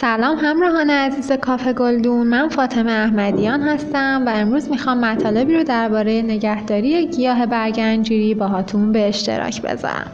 سلام همراهان عزیز کافه گلدون. من فاطمه احمدیان هستم و امروز می‌خوام مطالبی رو درباره نگهداری گیاه برگ انجیری باهاتون به اشتراک بذارم.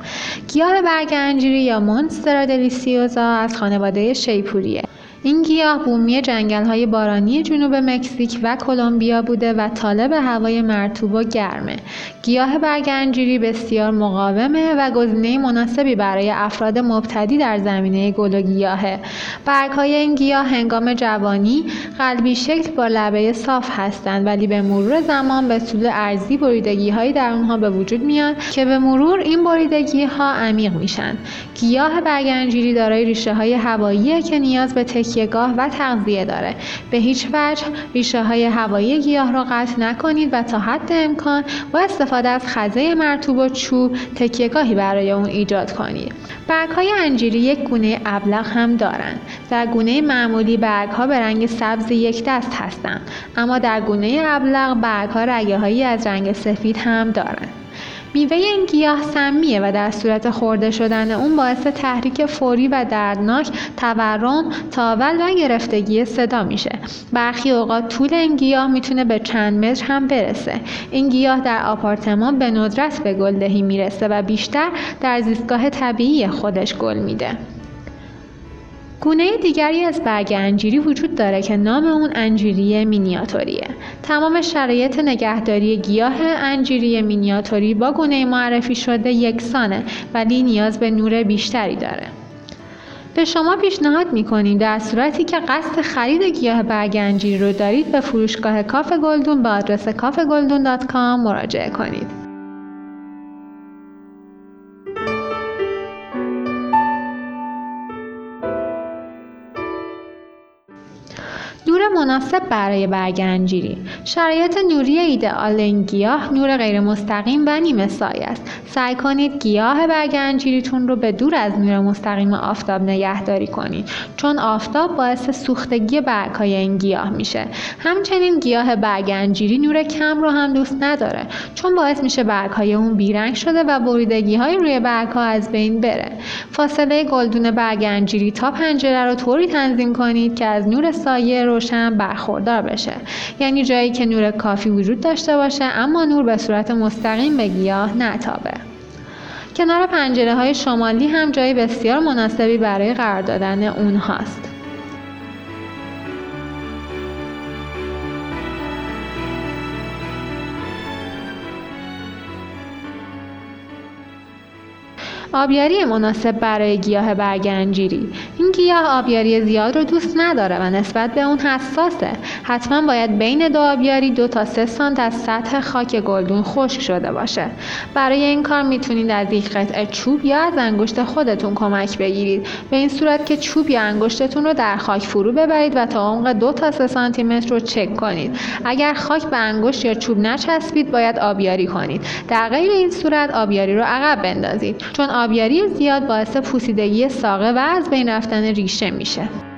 گیاه برگ انجیری یا مونسترا دلیسیوزا از خانواده شیپوریه. این گیاه بومی جنگل های بارانی جنوب مکزیک و کلمبیا بوده و طالب هوای مرطوب و گرمه. گیاه برگنجیری بسیار مقاومه و گزینه مناسبی برای افراد مبتدی در زمینه گل و گیاهه. برگهای این گیاه هنگام جوانی قلبی شکل با لبه صاف هستند ولی به مرور زمان به طول ارزی بریدگی هایی در اونها به وجود میان که به مرور این بریدگی ها عمیق میشن. گیاه برگنجیری دارای ریشه های هواییه که نیاز به تکیهگاه و تغذیه داره. به هیچ وجه ریشه های هوایی گیاه را قطع نکنید و تا حد امکان با استفاده از خزه مرتوب و چوب تکیهگاهی برای اون ایجاد کنید. برگ های انجیری یک گونه ابلغ هم دارند. در گونه معمولی برگ ها به رنگ سبز یک دست هستند. اما در گونه ابلغ برگ ها رگه هایی از رنگ سفید هم دارند. میوه این گیاه سمیه و در صورت خورده شدن اون باعث تحریک فوری و دردناک تورم تاول و گرفتگی صدا میشه. برخی اوقات طول این گیاه می‌تونه به چند متر هم برسه. این گیاه در آپارتمان به ندرت به گلدهی می‌رسه و بیشتر در زیستگاه طبیعی خودش گل میده. گونه دیگری از برگ انجیری وجود داره که نام اون انجیری مینیاتوریه. تمام شرایط نگهداری گیاه انجیری مینیاتوری با گونه معرفی شده یکسانه ولی نیاز به نور بیشتری داره. به شما پیشنهاد می‌کنیم در صورتی که قصد خرید گیاه برگ انجیری رو دارید به فروشگاه کاف گلدون به آدرس کافگلدون.com مراجعه کنید. نور مناسب برای برگ انجیری شرایط نوری ایدئال این گیاه نور غیر مستقیم و نیمه سایه است. سعی کنید گیاه برگ انجیریتون رو به دور از نور مستقیم آفتاب نگهداری کنید چون آفتاب باعث سوختگی برگ های این گیاه میشه. همچنین گیاه برگ انجیری نور کم رو هم دوست نداره چون باعث میشه برگ های اون بیرنگ شده و بریدگی های روی برگ ها از بین بره. فاصله گلدون برگ انجیری تا پنجره رو طوری تنظیم کنید که از نور سایه روشن برخوردار بشه. یعنی جایی که نور کافی وجود داشته باشه اما نور به صورت مستقیم به گیاه نتابه. کنار پنجره های شمالی هم جای بسیار مناسبی برای قرار دادن اونهاست. آبیاری مناسب برای گیاه برگنجیری. این گیاه آبیاری زیاد رو دوست نداره و نسبت به اون حساسه. حتما باید بین دو آبیاری دو تا سه سانت از سطح خاک گلدون خشک شده باشه. برای این کار می‌تونید از یک قطعه چوب یا از انگشت خودتون کمک بگیرید. به این صورت که چوب یا انگشتتون رو در خاک فرو ببرید و تا عمق دو تا سه سانتی متر رو چک کنید. اگر خاک به انگشت یا چوب نچسبید باید آبیاری کنید. در غیر این صورت آبیاری رو عقب بندازید. چون آبیاری زیاد باعث پوسیدگی ساقه و از بین رفتن ریشه میشه.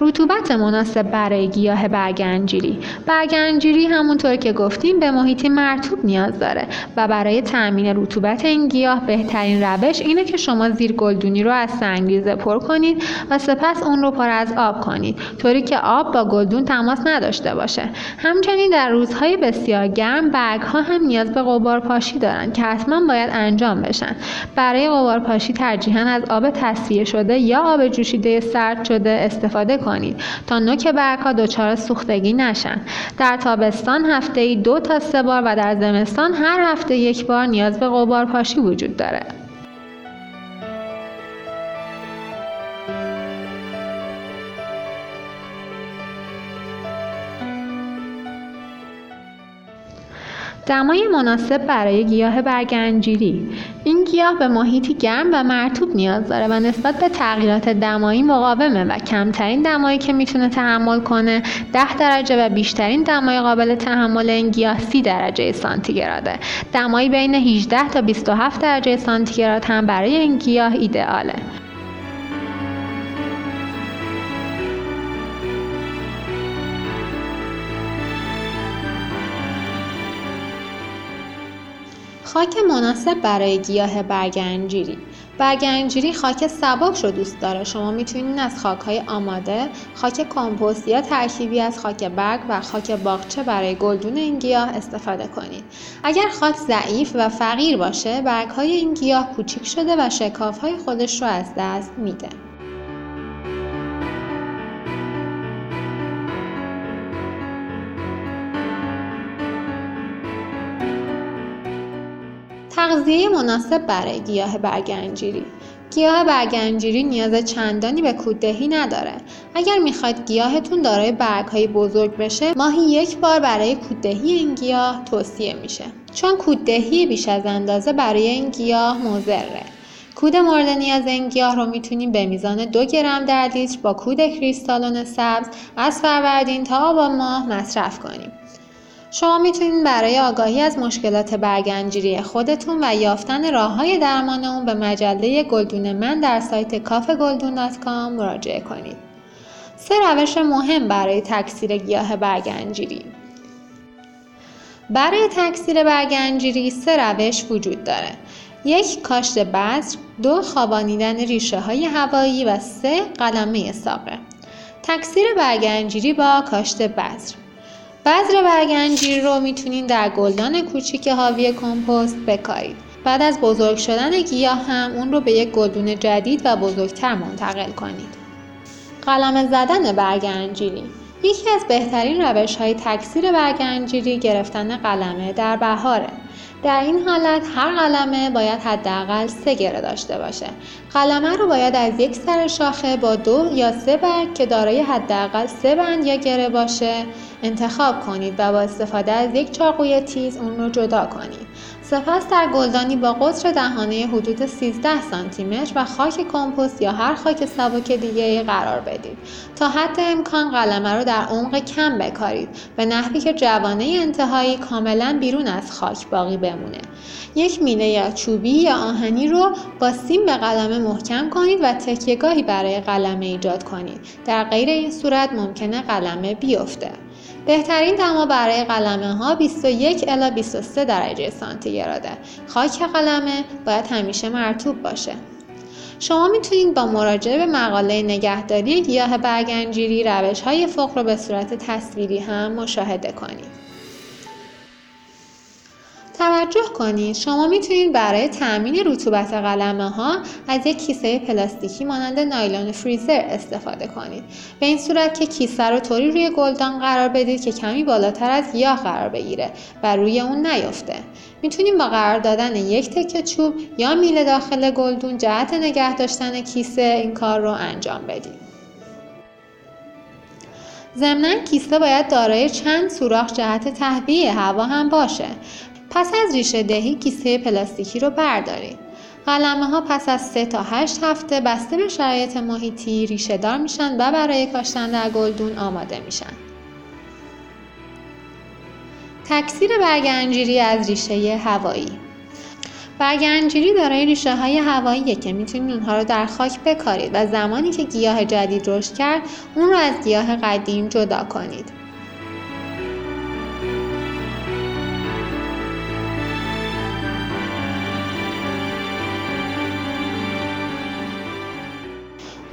رطوبت مناسب برای گیاه برگنجیری. برگنجیری همونطور که گفتیم به محیطی مرتوب نیاز داره و برای تأمین رطوبت این گیاه بهترین روش اینه که شما زیر گلدونی رو از سنگریزه پر کنید و سپس اون رو پر از آب کنید طوری که آب با گلدون تماس نداشته باشه. همچنین در روزهای بسیار گرم برگ ها هم نیاز به قبار پاشی دارن که حتما باید انجام بشن. برای قبار پاشی ترجیحاً از آب تصفیه شده یا آب جوشیده سرد شده استفاده کنید تا نوک برگها دچار سوختگی نشن. در تابستان هفته ای دو تا سه بار و در زمستان هر هفته یک بار نیاز به قبار پاشی وجود داره. دمای مناسب برای گیاه برگنجیری. گیاه به محیطی گرم و مرتوب نیاز داره و نسبت به تغییرات دمایی مقاومه و کمترین دمایی که می‌تونه تحمل کنه 10 درجه و بیشترین دمای قابل تحمل این گیاه 30 درجه سانتیگراده. دمایی بین 18 تا 27 درجه سانتیگراد هم برای این گیاه ایدئاله خاک مناسب برای گیاه برگنجیری. برگنجیری خاک سبک رو دوست داره. شما می‌تونید از خاک های آماده خاک کمپوست یا ترکیبی از خاک برگ و خاک باغچه برای گلدون این گیاه استفاده کنید اگر خاک ضعیف و فقیر باشه برگ های این گیاه کوچیک شده و شکاف های خودش رو از دست میده. تغذیه مناسب برای گیاه برگنجیری. گیاه برگنجیری نیاز چندانی به کوددهی نداره. اگر می‌خواید گیاهتون دارای برگهای بزرگ بشه ماهی یک بار برای کوددهی این گیاه توصیه میشه. چون کوددهی بیش از اندازه برای این گیاه مضره. کود مورد نیاز این گیاه رو می‌تونیم به میزان دو گرم در لیتر با کود کریستالون سبز از فروردین تا آبان ماه مصرف کنیم شما می‌تونید برای آگاهی از مشکلات برگنجیری خودتون و یافتن راه های درمان اون به مجله گلدون من در سایت کاف گلدون مراجعه کنید. سه روش مهم برای تکثیر گیاه برگنجیری برای تکثیر برگنجیری سه روش وجود داره. یک کاشت بذر، دو خوابانیدن ریشه های هوایی و سه قلمه ساقه. تکثیر برگنجیری با کاشت بذر بذر برگنجیر رو می‌تونین در گلدان کوچیک حاوی کمپوست بکارید. بعد از بزرگ شدن گیاه هم اون رو به یک گلدون جدید و بزرگتر منتقل کنید. قلم زدن برگنجیری یکی از بهترین روش های تکثیر برگنجیری گرفتن قلمه در بهاره. در این حالت هر قلمه باید حداقل سه گره داشته باشه. قلمه رو باید از یک سر شاخه با دو یا سه برگ که دارای حداقل سه بند یا گره باشه انتخاب کنید و با استفاده از یک چاقوی تیز اون رو جدا کنید. سپس در گلدانی با قطر دهانه حدود 13 سانتی متر و خاک کمپوست یا هر خاک سبک دیگه قرار بدید تا حد امکان قلمه رو در عمق کم بکارید به نحوی که جوانه انتهایی کاملا بیرون از خاک باقی بمونه. یک میله یا چوبی یا آهنی رو با سیم به قلمه محکم کنید و تکیهگاهی برای قلمه ایجاد کنید. در غیر این صورت ممکنه قلمه بیفته. بهترین دما برای قلمه ها 21 الی 23 درجه سانتیگراده. خاک قلمه باید همیشه مرتوب باشه. شما می‌تونید با مراجعه به مقاله نگهداری گیاه برگنجیری روش های فوق رو به صورت تصویری هم مشاهده کنید. توجه کنید. شما می‌تونید برای تأمین رطوبت قلمه ها از یک کیسه پلاستیکی مانند نایلون فریزر استفاده کنید. به این صورت که کیسه رو طوری روی گلدان قرار بدید که کمی بالاتر از گیاه قرار بگیره و روی اون نیفته. می‌تونیم با قرار دادن یک تکه چوب یا میله داخل گلدون جهت نگه داشتن کیسه این کار رو انجام بدید. ضمنا کیسه باید دارای چند سوراخ جهت تهویه هوا هم باشه. پس از ریشه دهی کیسه پلاستیکی رو بردارید. قلمه ها پس از 3 تا 8 هفته بسته به شرایط محیطی ریشه دار میشن و برای کاشتن در گلدون آماده میشن. تکثیر برگنجیری از ریشه هوایی برگنجیری دارای ریشه های هواییه که می‌تونید اونها رو در خاک بکارید و زمانی که گیاه جدید رشد کرد اون رو از گیاه قدیم جدا کنید.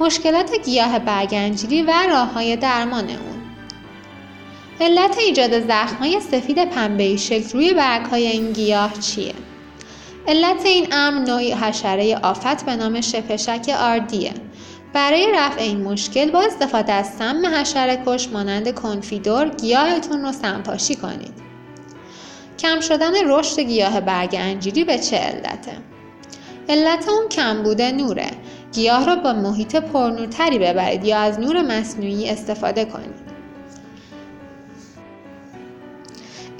مشکلات گیاه برگنجیری و راه های درمان اون علت ایجاد های سفید پنبه‌ای شکل روی های این گیاه چیه؟ علت این امر نوعی حشره آفت به نام شپشک آردیه. برای رفع این مشکل با استفاده از سم حشره کش مانند کنفیدور گیاهتون رو سمپاشی کنید. کم شدن رشد گیاه برگ انجیری به چه علته؟ علت اون کمبود نوره گیاه را با محیط پرنورتری ببرید یا از نور مصنوعی استفاده کنید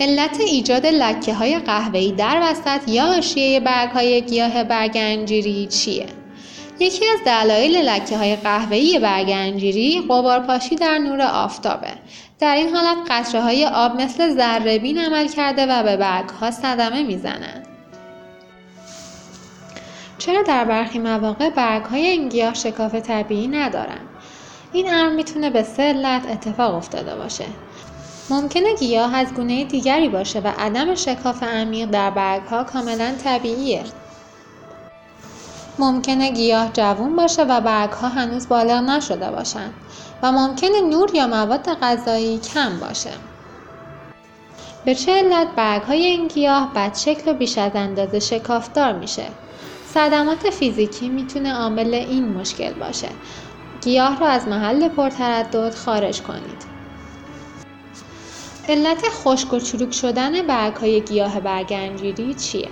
علت ایجاد لکه های قهوه‌ای در وسط یا حاشیه برگ های گیاه برگنجیری چیه؟ یکی از دلایل لکه های قهوه‌ای برگنجیری قبارپاشی در نور آفتابه. در این حالت قطره های آب مثل ذره عمل کرده و به برگ ها صدمه می‌زنند. چرا در برخی مواقع برگ های این گیاه شکاف طبیعی ندارن؟ این امر می‌تونه به سه علت اتفاق افتاده باشه. ممکنه گیاه از گونه دیگری باشه و عدم شکاف عمیق در برگ ها کاملا طبیعیه. ممکنه گیاه جوون باشه و برگ ها هنوز بالغ نشده باشن و ممکنه نور یا مواد غذایی کم باشه. به چه علت برگ های این گیاه بد شکل و بیش از اندازه شکافدار میشه؟ صدمات فیزیکی می‌تونه عامل این مشکل باشه. گیاه را از محل پرتردد خارج کنید. علت خشک و چروک شدن برگ های گیاه برگنجیری چیه؟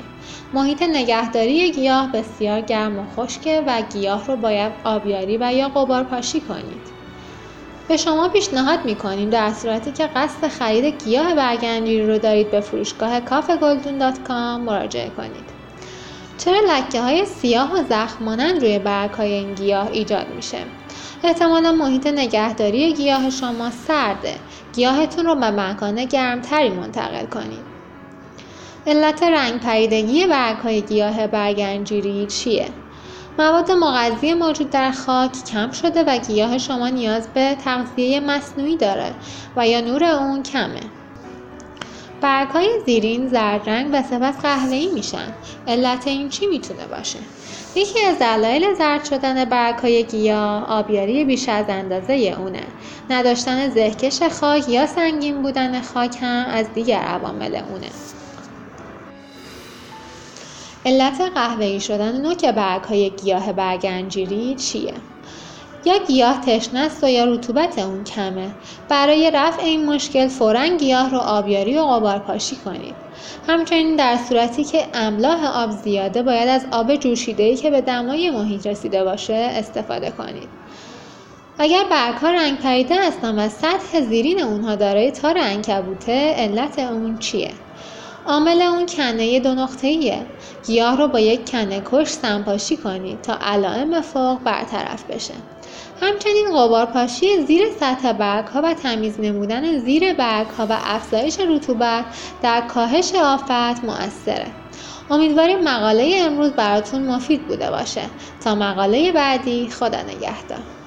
محیط نگهداری گیاه بسیار گرم و خشکه و گیاه رو باید آبیاری و یا قبار پاشی کنید. به شما پیشنهاد می‌کنیم در صورتی که قصد خرید گیاه برگنجیری رو دارید به فروشگاه کافه مراجعه کنید. چرا لکه های سیاه و زخم مانند روی برگ های این گیاه ایجاد میشه؟ احتمالا محیط نگهداری گیاه شما سرده گیاهتون رو به مکان گرمتری منتقل کنید علت رنگ پریدگی برگ های گیاه برگنجیری چیه؟ مواد مغذی موجود در خاک کم شده و گیاه شما نیاز به تغذیه مصنوعی داره و یا نور اون کمه برگ های زیرین زرد رنگ و سپس قهوه‌ای میشن. علت این چی می‌تونه باشه؟ یکی از دلایل زرد شدن برگ های گیاه آبیاری بیش از اندازه اونه. نداشتن زهکش خاک یا سنگین بودن خاک هم از دیگر عوامل اونه. علت قهوه‌ای شدن نوک برگ های گیاه برگنجیری چیه؟ یا گیاه تشنه است و یا رطوبت اون کمه. برای رفع این مشکل فورا گیاه رو آبیاری و غبار پاشی کنید. همچنین در صورتی که املاح آب زیاده باید از آب جوشیده‌ای که به دمای محیط رسیده باشه استفاده کنید. اگر برگ ها رنگ پریده هستن و سطح زیرین اونها دارای تار انکبوته علت اون چیه؟ عامل اون کنه دو نقطه‌ایه. گیاه رو با یک کنه کش سنپاشی کنید تا علائم فوق برطرف بشه. همچنین غبارپاشی زیر سطح برگ ها و تمیز نمودن زیر برگ ها و افزایش رطوبت در کاهش آفت مؤثره. امیدواریم مقاله امروز براتون مفید بوده باشه. تا مقاله بعدی خدا نگهدار.